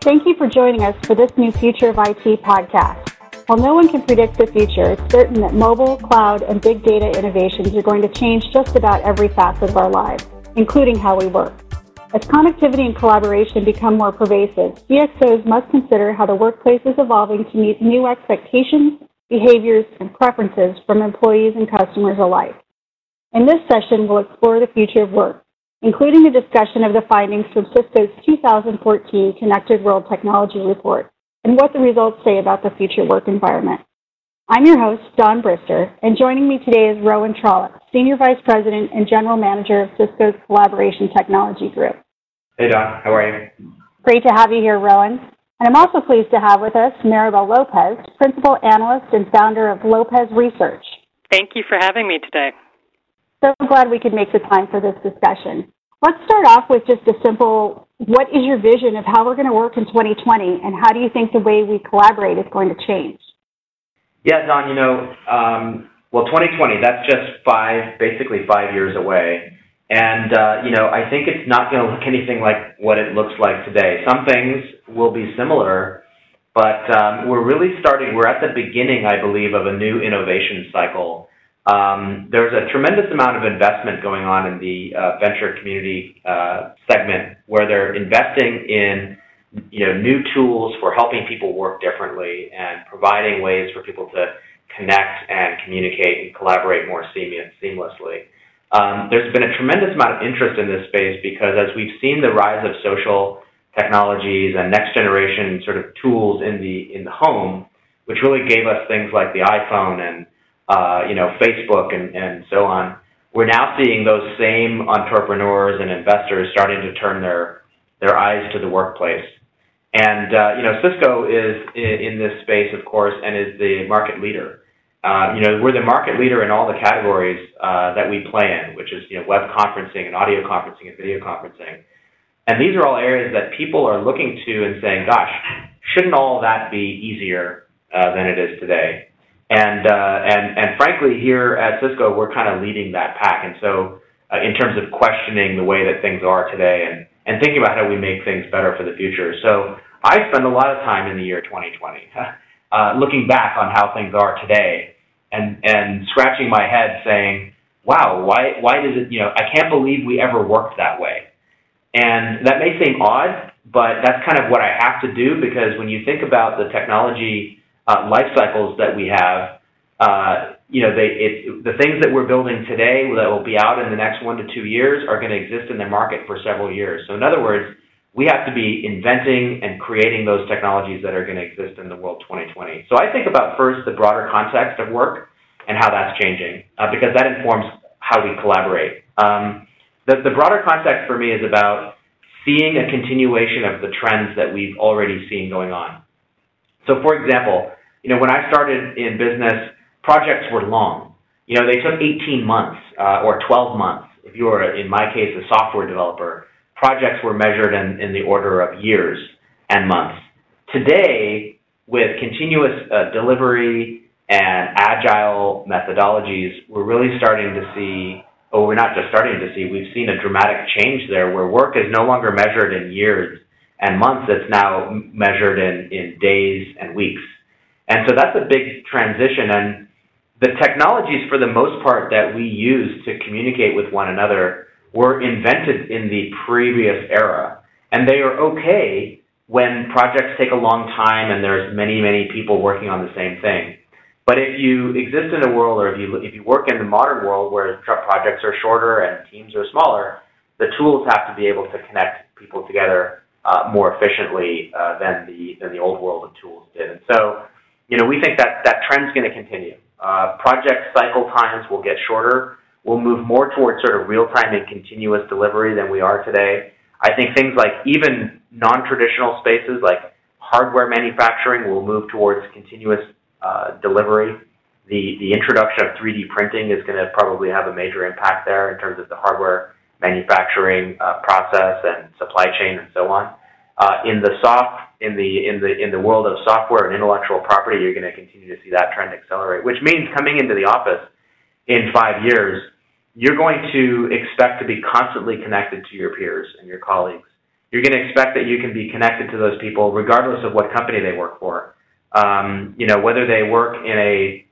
Thank you for joining us for this new Future of IT podcast. While no one can predict the future, it's certain that mobile, cloud, and big data innovations are going to change just about every facet of our lives, including how we work. As connectivity and collaboration become more pervasive, CXOs must consider how the workplace is evolving to meet new expectations, behaviors, and preferences from employees and customers alike. In this session, we'll explore the future of work, including a discussion of the findings from Cisco's 2014 Connected World Technology Report and what the results say about the future work environment. I'm your host, Don Brister, and joining me today is Rowan Trollope, Senior Vice President and General Manager of Cisco's Collaboration Technology Group. Hey, Don. How are you? Great to have you here, Rowan. And I'm also pleased to have with us Maribel Lopez, Principal Analyst and founder of Lopez Research. Thank you for having me today. So glad we could make the time for this discussion. Let's start off with just a simple what is your vision of how we're going to work in 2020 and how do you think the way we collaborate is going to change? Yeah, Don, you know, um, well, 2020, that's just five, basically five years away. And, uh, you know, I think it's not going to look anything like what it looks like today. Some things will be similar, but um, we're really starting, we're at the beginning, I believe, of a new innovation cycle um, there's a tremendous amount of investment going on in the uh, venture community uh, segment where they're investing in you know new tools for helping people work differently and providing ways for people to connect and communicate and collaborate more seam- seamlessly. Um, there's been a tremendous amount of interest in this space because as we've seen the rise of social technologies and next generation sort of tools in the in the home, which really gave us things like the iPhone and uh, you know, Facebook and, and so on, we're now seeing those same entrepreneurs and investors starting to turn their their eyes to the workplace. And uh, you know, Cisco is in this space, of course, and is the market leader. Uh, you know, we're the market leader in all the categories uh, that we play in, which is you know, web conferencing and audio conferencing and video conferencing. And these are all areas that people are looking to and saying, "Gosh, shouldn't all that be easier uh, than it is today?" And uh, and and frankly, here at Cisco, we're kind of leading that pack. And so, uh, in terms of questioning the way that things are today, and and thinking about how we make things better for the future. So, I spend a lot of time in the year 2020, uh, looking back on how things are today, and and scratching my head, saying, "Wow, why why does it? You know, I can't believe we ever worked that way." And that may seem odd, but that's kind of what I have to do because when you think about the technology life cycles that we have, uh, you know, the things that we're building today that will be out in the next one to two years are going to exist in the market for several years. So in other words, we have to be inventing and creating those technologies that are going to exist in the world 2020. So I think about first the broader context of work and how that's changing, uh, because that informs how we collaborate. Um, the, the broader context for me is about seeing a continuation of the trends that we've already seen going on. So, for example, you know, when I started in business, projects were long. You know, they took 18 months uh, or 12 months. If you were, in my case, a software developer, projects were measured in, in the order of years and months. Today, with continuous uh, delivery and agile methodologies, we're really starting to see, or we're not just starting to see, we've seen a dramatic change there where work is no longer measured in years and months, it's now measured in, in days and weeks. And so that's a big transition. And the technologies, for the most part, that we use to communicate with one another were invented in the previous era. And they are okay when projects take a long time and there's many, many people working on the same thing. But if you exist in a world, or if you if you work in the modern world where projects are shorter and teams are smaller, the tools have to be able to connect people together uh, more efficiently uh, than the than the old world of tools did. And so you know, we think that that trend's going to continue. Uh, project cycle times will get shorter. We'll move more towards sort of real-time and continuous delivery than we are today. I think things like even non-traditional spaces like hardware manufacturing will move towards continuous uh, delivery. The, the introduction of 3D printing is going to probably have a major impact there in terms of the hardware manufacturing uh, process and supply chain and so on. Uh, in the soft in the in the in the world of software and intellectual property, you're going to continue to see that trend accelerate. Which means coming into the office in five years, you're going to expect to be constantly connected to your peers and your colleagues. you're going to expect that you can be connected to those people regardless of what company they work for. Um, you know, whether they work in a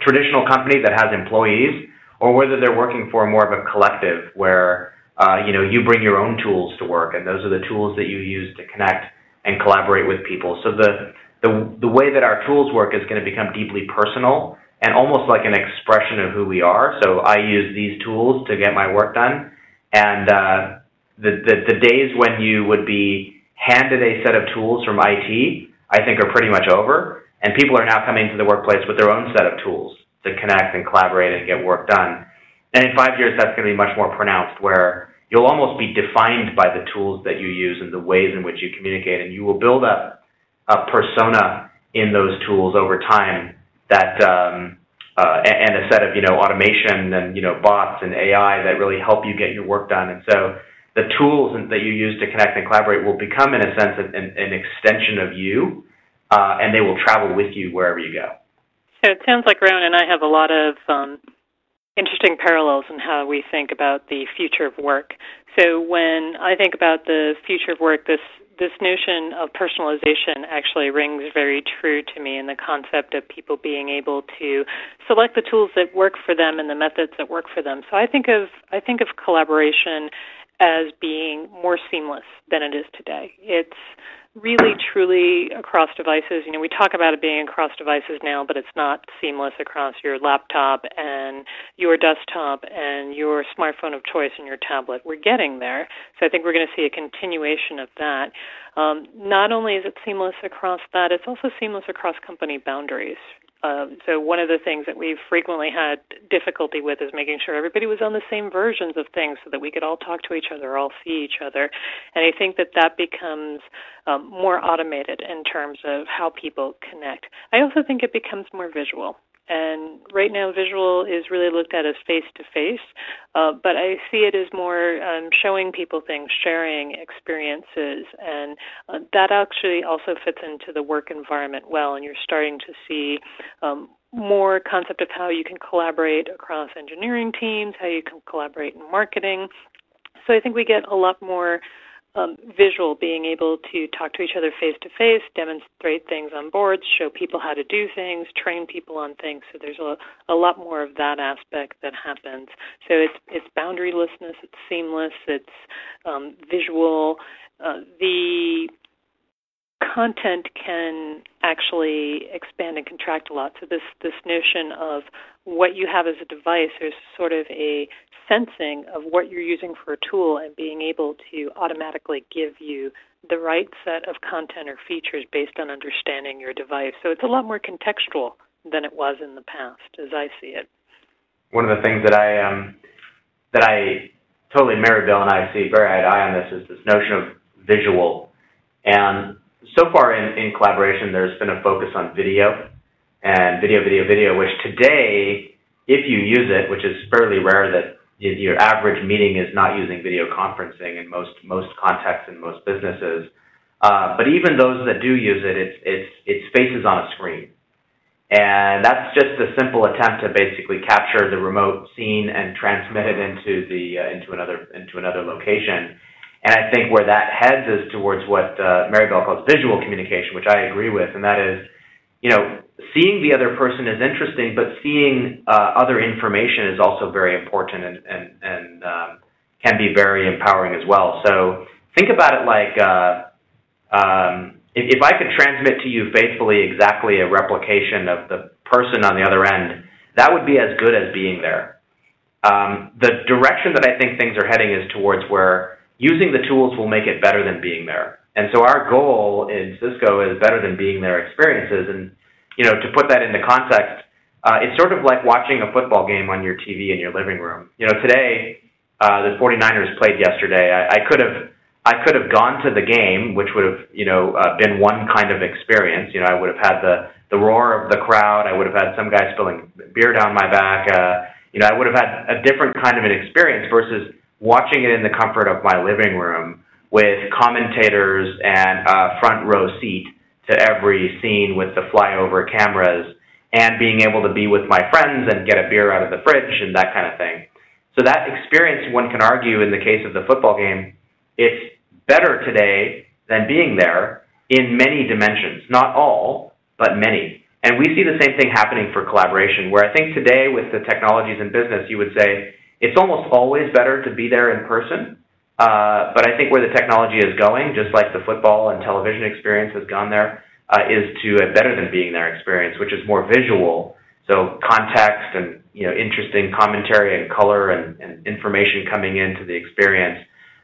traditional company that has employees or whether they're working for more of a collective where uh, you know you bring your own tools to work and those are the tools that you use to connect and collaborate with people. So the the the way that our tools work is going to become deeply personal and almost like an expression of who we are. So I use these tools to get my work done, and uh, the, the the days when you would be handed a set of tools from IT, I think are pretty much over. And people are now coming to the workplace with their own set of tools to connect and collaborate and get work done. And in five years, that's going to be much more pronounced, where you'll almost be defined by the tools that you use and the ways in which you communicate, and you will build up a persona in those tools over time that um, uh, and a set of you know automation and you know bots and AI that really help you get your work done. And so the tools that you use to connect and collaborate will become, in a sense, an, an extension of you, uh, and they will travel with you wherever you go. So it sounds like Rowan and I have a lot of um, interesting parallels in how we think about the future of work. So when I think about the future of work, this this notion of personalization actually rings very true to me in the concept of people being able to select the tools that work for them and the methods that work for them. So I think of I think of collaboration as being more seamless than it is today. It's really truly across devices. You know, we talk about it being across devices now, but it's not seamless across your laptop and your desktop and your smartphone of choice and your tablet. We're getting there. So I think we're going to see a continuation of that. Um, not only is it seamless across that, it's also seamless across company boundaries. Um, so one of the things that we've frequently had difficulty with is making sure everybody was on the same versions of things so that we could all talk to each other, all see each other. And I think that that becomes um, more automated in terms of how people connect. I also think it becomes more visual. And right now, visual is really looked at as face to face, but I see it as more um, showing people things, sharing experiences, and uh, that actually also fits into the work environment well. And you're starting to see um, more concept of how you can collaborate across engineering teams, how you can collaborate in marketing. So I think we get a lot more um, visual, being able to talk to each other face to face, demonstrate things on boards, show people how to do things, train people on things. So there's a, a lot more of that aspect that happens. So it's it's boundarylessness, it's seamless, it's um, visual. Uh, the content can actually expand and contract a lot. So this this notion of what you have as a device, there's sort of a sensing of what you're using for a tool and being able to automatically give you the right set of content or features based on understanding your device. So it's a lot more contextual than it was in the past, as I see it. One of the things that I um, that I totally Maribel and I see very eye to eye on this is this notion of visual. And so far in, in collaboration, there's been a focus on video and video, video, video, which today, if you use it, which is fairly rare that your average meeting is not using video conferencing in most most contexts in most businesses. Uh, but even those that do use it, it's it's it's faces on a screen, and that's just a simple attempt to basically capture the remote scene and transmit it into the uh, into another into another location. And I think where that heads is towards what uh, Maribel calls visual communication, which I agree with, and that is, you know, seeing the other person is interesting, but seeing uh, other information is also very important and and, and um, can be very empowering as well. So think about it like uh, um, if, if I could transmit to you faithfully exactly a replication of the person on the other end, that would be as good as being there. Um, the direction that I think things are heading is towards where using the tools will make it better than being there. And so our goal in Cisco is better than being there experiences. And you know, to put that into context, uh, it's sort of like watching a football game on your TV in your living room. You know, today uh, the 49ers played yesterday. I, I could have I could have gone to the game, which would have you know uh, been one kind of experience. You know, I would have had the the roar of the crowd. I would have had some guy spilling beer down my back. Uh, you know, I would have had a different kind of an experience versus watching it in the comfort of my living room with commentators and a front row seat to every scene with the flyover cameras and being able to be with my friends and get a beer out of the fridge and that kind of thing. So that experience, one can argue, in the case of the football game, it's better today than being there in many dimensions. Not all, but many. And we see the same thing happening for collaboration, where I think today with the technologies in business, you would say it's almost always better to be there in person. Uh, but I think where the technology is going, just like the football and television experience has gone there, uh, is to a better than being there experience, which is more visual. So context and you know interesting commentary and color and, and information coming into the experience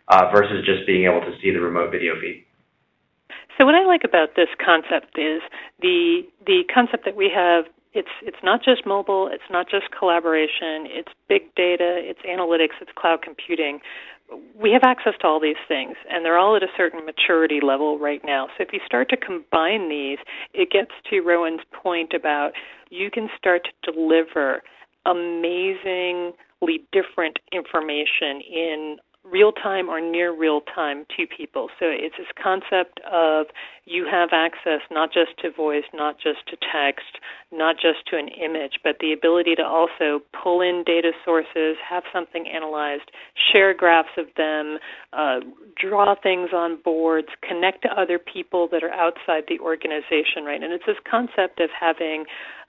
uh, versus just being able to see the remote video feed. So what I like about this concept is the the concept that we have it's it's not just mobile, it's not just collaboration, it's big data, it's analytics, it's cloud computing. We have access to all these things, and they're all at a certain maturity level right now. So if you start to combine these, it gets to Rowan's point about you can start to deliver amazingly different information in real time or near real time to people. So it's this concept of you have access not just to voice, not just to text, not just to an image, but the ability to also pull in data sources, have something analyzed, share graphs of them, uh, draw things on boards, connect to other people that are outside the organization, right? And it's this concept of having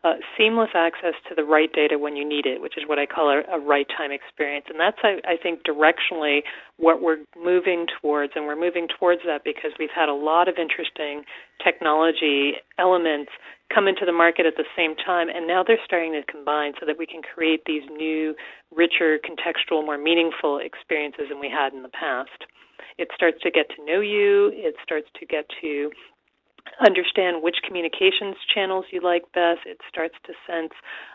uh, seamless access to the right data when you need it, which is what I call a, a right time experience. And that's, I, I think, directionally what we're moving towards. And we're moving towards that because we've had a lot of interesting technology elements come into the market at the same time, and now they're starting to combine so that we can create these new, richer, contextual, more meaningful experiences than we had in the past. It starts to get to know you, it starts to get to understand which communications channels you like best. It starts to sense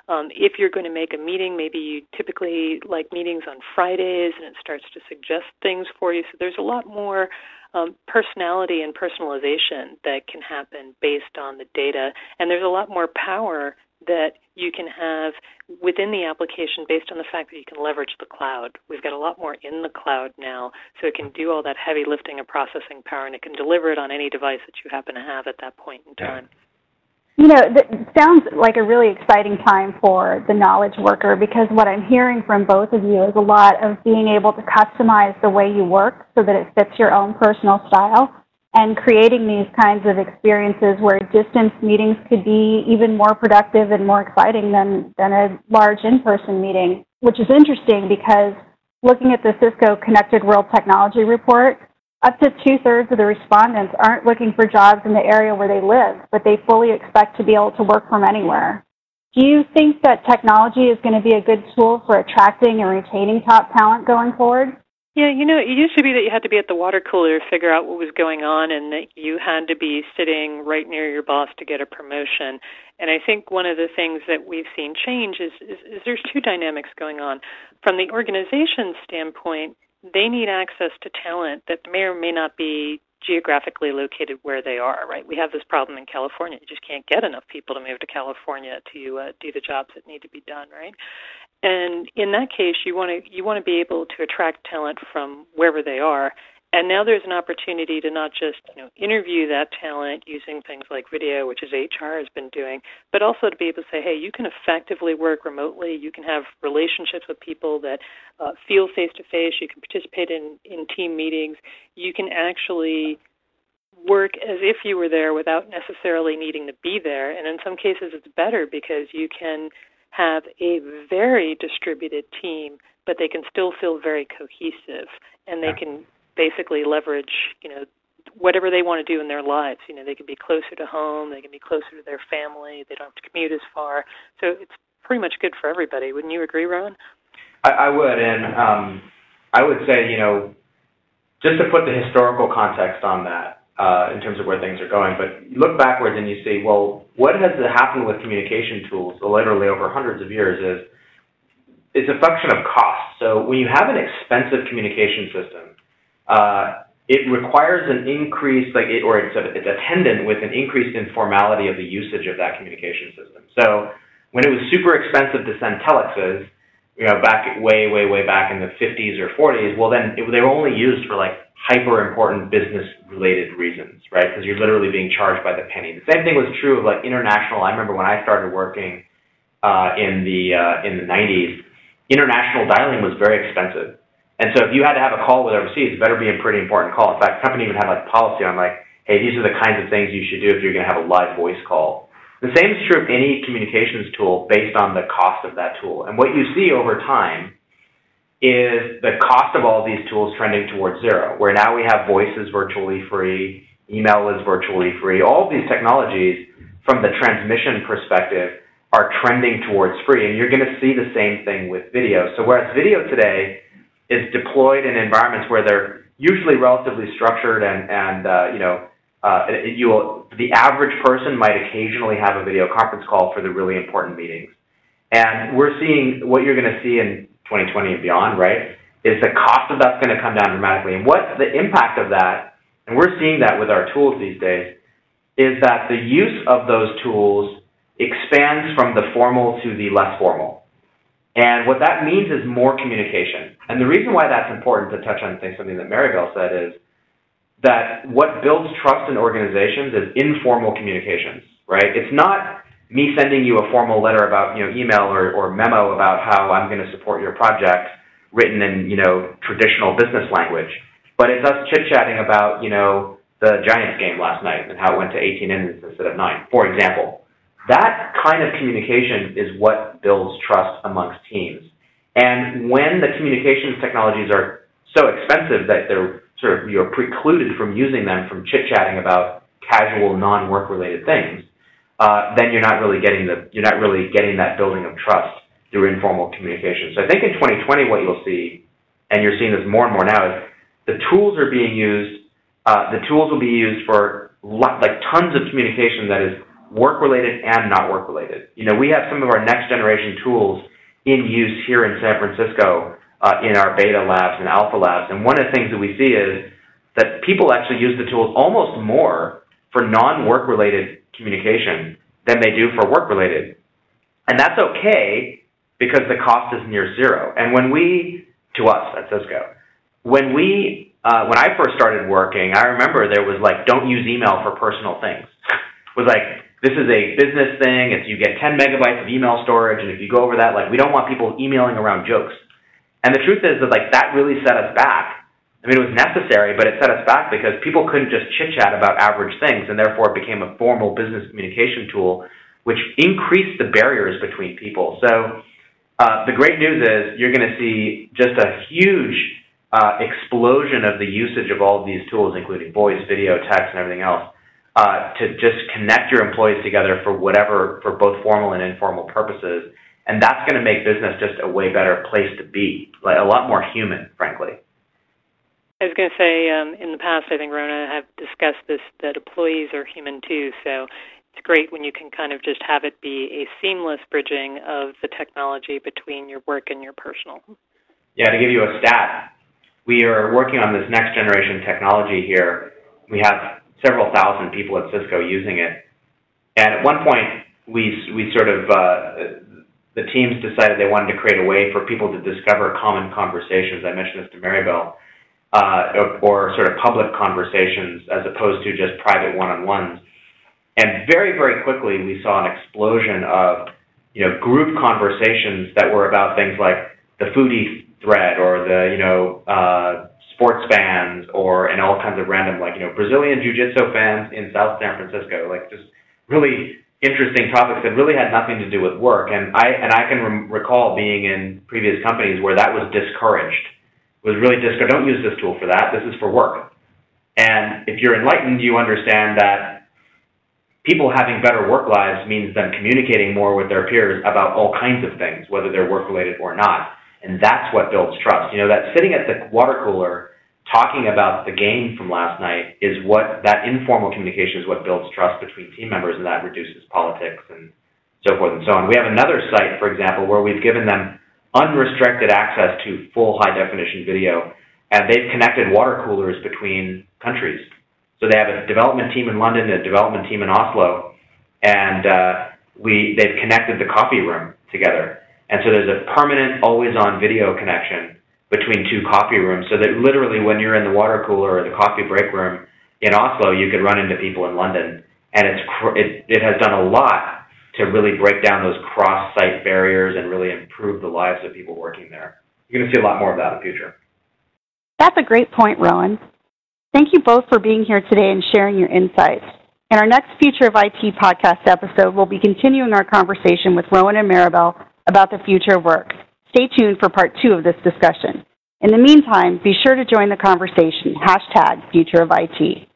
um, if you're going to make a meeting, maybe you typically like meetings on Fridays, and it starts to suggest things for you. So there's a lot more um, personality and personalization that can happen based on the data, and there's a lot more power that you can have within the application based on the fact that you can leverage the cloud. We've got a lot more in the cloud now, so it can do all that heavy lifting of processing power, and it can deliver it on any device that you happen to have at that point in time. You know, it sounds like a really exciting time for the knowledge worker because what I'm hearing from both of you is a lot of being able to customize the way you work so that it fits your own personal style and creating these kinds of experiences where distance meetings could be even more productive and more exciting than, than a large in-person meeting, which is interesting because looking at the Cisco Connected World Technology Report, up to two-thirds of the respondents aren't looking for jobs in the area where they live, but they fully expect to be able to work from anywhere. Do you think that technology is going to be a good tool for attracting and retaining top talent going forward? Yeah, you know, it used to be that you had to be at the water cooler to figure out what was going on and that you had to be sitting right near your boss to get a promotion. And I think one of the things that we've seen change is, is, is there's two dynamics going on. From the organization standpoint, they need access to talent that may or may not be geographically located where they are, right? We have this problem in California. You just can't get enough people to move to California to uh, do the jobs that need to be done, right? And in that case, you want to you want to be able to attract talent from wherever they are. And now there's an opportunity to not just you know interview that talent using things like video, which is HR has been doing, but also to be able to say, hey, you can effectively work remotely. You can have relationships with people that uh, feel face to face. You can participate in in team meetings. You can actually work as if you were there without necessarily needing to be there. And in some cases, it's better because you can have a very distributed team, but they can still feel very cohesive, and they can basically leverage, you know, whatever they want to do in their lives. You know, they can be closer to home, they can be closer to their family, they don't have to commute as far. So it's pretty much good for everybody. Wouldn't you agree, Ron? I, I would, and um, I would say, you know, just to put the historical context on that, uh, in terms of where things are going. But you look backwards and you see, well, what has happened with communication tools literally over hundreds of years is it's a function of cost. So when you have an expensive communication system, uh, it requires an increase, like it, or it's, a, it's attendant with an increased informality of the usage of that communication system. So when it was super expensive to send telexes, you know, back way, way, way back in the 50s or 40s, well, then it, they were only used for like hyper important business related reasons, right? Because you're literally being charged by the penny. The same thing was true of like international. I remember when I started working uh, in the uh, in the 90s, international dialing was very expensive, And so if you had to have a call with overseas, it better be a pretty important call. In fact, the company even had like policy on like, hey, these are the kinds of things you should do if you're going to have a live voice call. The same is true of any communications tool based on the cost of that tool. And what you see over time is the cost of all these tools trending towards zero, where now we have voice is virtually free, email is virtually free. All these technologies, from the transmission perspective, are trending towards free. And you're going to see the same thing with video. So whereas video today is deployed in environments where they're usually relatively structured and, and uh, you know, uh, the average person might occasionally have a video conference call for the really important meetings. And we're seeing what you're going to see in 2020 and beyond, right, is the cost of that's going to come down dramatically. And what the impact of that, and we're seeing that with our tools these days, is that the use of those tools expands from the formal to the less formal. And what that means is more communication. And the reason why that's important to touch on something that Maribel said is that what builds trust in organizations is informal communications, right? It's not me sending you a formal letter about, you know, email or, or memo about how I'm going to support your project written in, you know, traditional business language. But it's us chit-chatting about, you know, the Giants game last night and how it went to 18 innings instead of nine, for example. That kind of communication is what builds trust amongst teams. And when the communications technologies are so expensive that they're sort of you're precluded from using them from chit chatting about casual non-work related things, uh, then you're not really getting the you're not really getting that building of trust through informal communication. So I think in 2020, what you'll see, and you're seeing this more and more now, is the tools are being used. Uh, the tools will be used for like tons of communication that is work related and not work related. You know, we have some of our next generation tools in use here in San Francisco uh, in our beta labs and alpha labs. And one of the things that we see is that people actually use the tools almost more for non-work related communication than they do for work related. And that's okay because the cost is near zero. And when we, to us at Cisco, when we, uh, when I first started working, I remember there was like, don't use email for personal things. it was like, this is a business thing. It's you get 10 megabytes of email storage, and if you go over that, like we don't want people emailing around jokes. And the truth is that like that really set us back. I mean, it was necessary, but it set us back because people couldn't just chit chat about average things, and therefore it became a formal business communication tool, which increased the barriers between people. So uh, the great news is you're going to see just a huge uh, explosion of the usage of all of these tools, including voice, video, text, and everything else, uh, to just connect your employees together for whatever, for both formal and informal purposes and that's going to make business just a way better place to be, like a lot more human, frankly. I was going to say, um, in the past, I think Rona have discussed this that employees are human too. So it's great when you can kind of just have it be a seamless bridging of the technology between your work and your personal. Yeah, to give you a stat, we are working on this next generation technology here. We have several thousand people at Cisco using it, and at one point we we sort of uh, the teams decided they wanted to create a way for people to discover common conversations. I mentioned this to Maribel, uh, or, or sort of public conversations as opposed to just private one-on-ones. And very, very quickly, we saw an explosion of you know group conversations that were about things like the foodie thread or the you know uh, sports fans or and all kinds of random like you know Brazilian jiu-jitsu fans in South San Francisco, like just really interesting topics that really had nothing to do with work. And I and I can re- recall being in previous companies where that was discouraged. Was really discouraged. Don't use this tool for that. This is for work. And if you're enlightened, you understand that people having better work lives means them communicating more with their peers about all kinds of things, whether they're work related or not. And that's what builds trust. You know, that sitting at the water cooler talking about the game from last night is what that informal communication is what builds trust between team members and that reduces politics and so forth and so on. We have another site, for example, where we've given them unrestricted access to full high definition video and they've connected water coolers between countries. So they have a development team in London, a development team in Oslo, and uh, we they've connected the coffee room together. And so there's a permanent, always on video connection between two coffee rooms so that literally when you're in the water cooler or the coffee break room in Oslo, you could run into people in London. And it's, it, it has done a lot to really break down those cross-site barriers and really improve the lives of people working there. You're going to see a lot more of that in the future. That's a great point, Rowan. Thank you both for being here today and sharing your insights. In our next Future of IT podcast episode, we'll be continuing our conversation with Rowan and Maribel about the future of work. Stay tuned for part two of this discussion. In the meantime, be sure to join the conversation, hashtag Future of IT.